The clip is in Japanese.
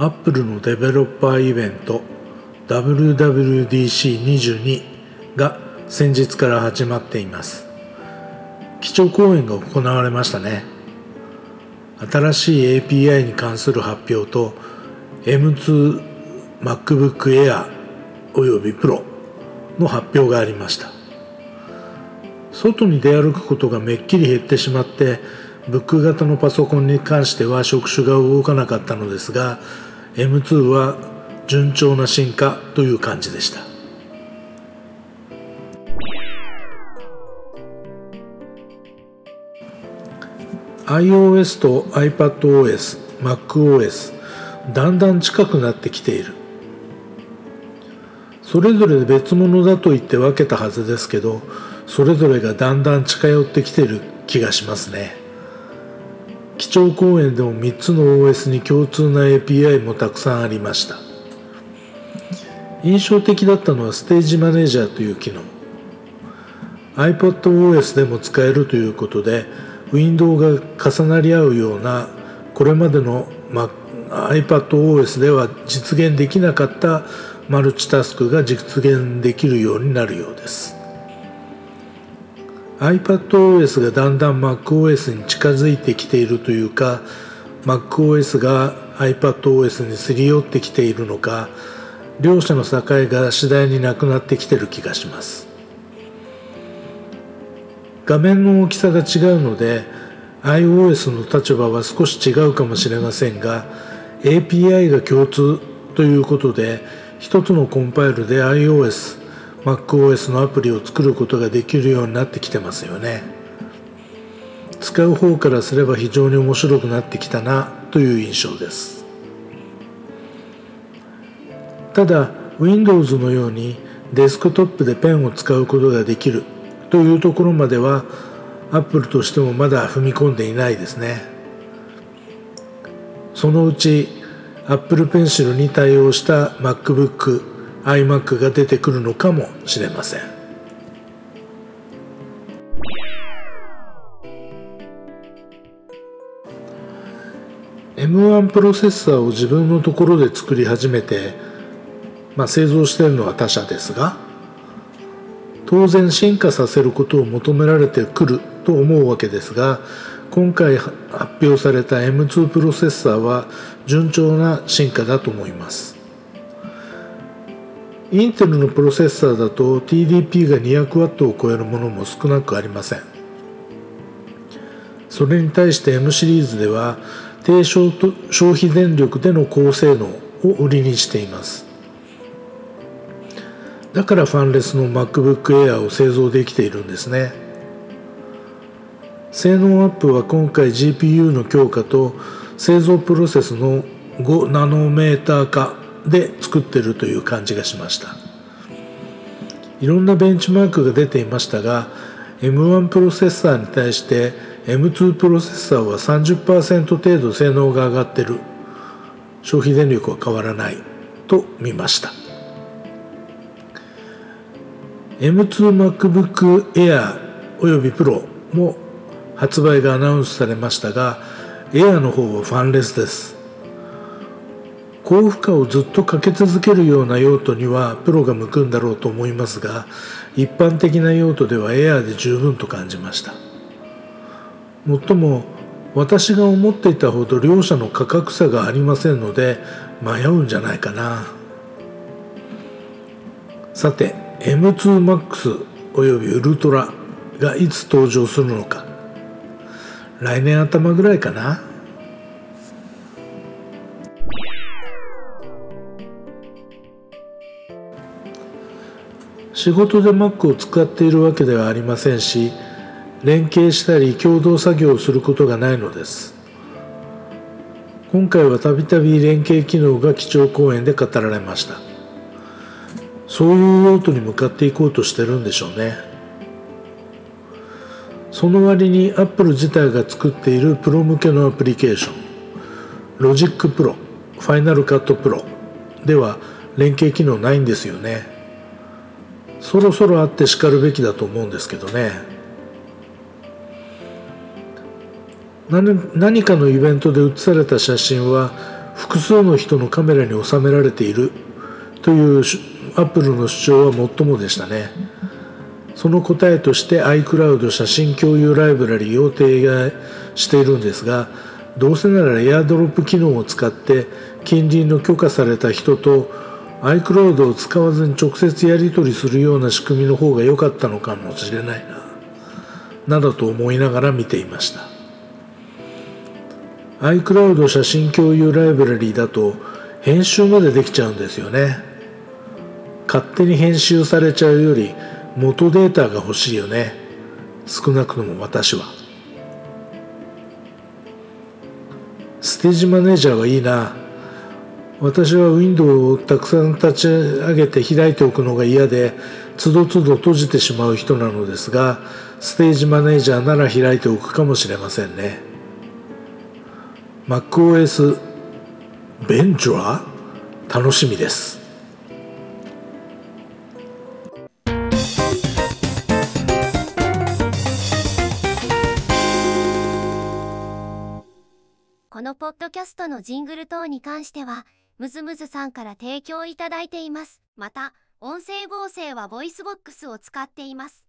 Apple のデベロッパーイベント WWDC22 が先日から始まっています。基調講演が行われましたね。新しい API に関する発表と M2MacBook Air および Pro の発表がありました。外に出歩くことがめっきり減ってしまってブック型のパソコンに関しては触手が動かなかったのですが M2 は順調な進化という感じでした。iOS と iPadOS、MacOS だんだん近くなってきている。それぞれ別物だと言って分けたはずですけどそれぞれがだんだん近寄ってきてる気がしますね。基調講演でも3つの OS に共通な API もたくさんありました。印象的だったのはステージマネージャーという機能。iPadOS でも使えるということでウィンドウが重なり合うようなこれまでの、iPadOS では実現できなかったマルチタスクが実現できるようになるようです。iPadOS がだんだん MacOS に近づいてきているというか MacOS が iPadOS にすり寄ってきているのか両者の境が次第になくなってきてる気がします。画面の大きさが違うので iOS の立場は少し違うかもしれませんが API が共通ということで一つのコンパイルで iOS、MacOS のアプリを作ることができるようになってきてますよね。使う方からすれば非常に面白くなってきたなという印象です。ただ Windows のようにデスクトップでペンを使うことができるというところまでは Apple としてもまだ踏み込んでいないですね。そのうち Apple Pencil に対応した MacBook、iMac が出てくるのかもしれません。M1 プロセッサーを自分のところで作り始めて、まあ、製造しているのは他社ですが当然進化させることを求められてくると思うわけですが今回発表された M2 プロセッサーは順調な進化だと思います。インテルのプロセッサーだと TDP が 200W を超えるものも少なくありません。それに対して M シリーズでは低消費電力での高性能を売りにしています。だからファンレスの MacBook Air を製造できているんですね。性能アップは今回 GPU の強化と製造プロセスの5ナノメーター化で作ってるという感じがしました。いろんなベンチマークが出ていましたが M1 プロセッサーに対して M2 プロセッサーは30%程度性能が上がってる。消費電力は変わらない。と見ました。M2MacBook Air および Pro も発売がアナウンスされましたが Air の方はファンレスです。高負荷をずっとかけ続けるような用途にはプロが向くんだろうと思いますが一般的な用途では Air で十分と感じました。もっとも私が思っていたほど両者の価格差がありませんので迷うんじゃないかな。さて M2MAX およびウルトラがいつ登場するのか。来年頭ぐらいかな。仕事で Mac を使っているわけではありませんし連携したり共同作業をすることがないのです。今回はたびたび連携機能が基調講演で語られました。そういう用途に向かっていこうとしてるんでしょうね。その割にアップル自体が作っているプロ向けのアプリケーション Logic Pro Final Cut Pro では連携機能ないんですよね。そろそろあってしかるべきだと思うんですけどね。何かのイベントで写された写真は複数の人のカメラに収められているというアップルの主張は最もでしたね。その答えとして iCloud 写真共有ライブラリーを提案しているんですがどうせならエアドロップ機能を使って近隣の許可された人と iCloud を使わずに直接やり取りするような仕組みの方が良かったのかもしれないななどと思いながら見ていました。iCloud 写真共有ライブラリーだと編集までできちゃうんですよね。勝手に編集されちゃうより元データが欲しいよね。少なくとも私は。ステージマネージャーはいいな。私はウィンドウをたくさん立ち上げて開いておくのが嫌でつどつど閉じてしまう人なのですがステージマネージャーなら開いておくかもしれませんね。MacOS ベンチュア？楽しみです。このポッドキャストのジングル等に関しては、ムズムズさんから提供いただいています。また、音声合成はボイスボックスを使っています。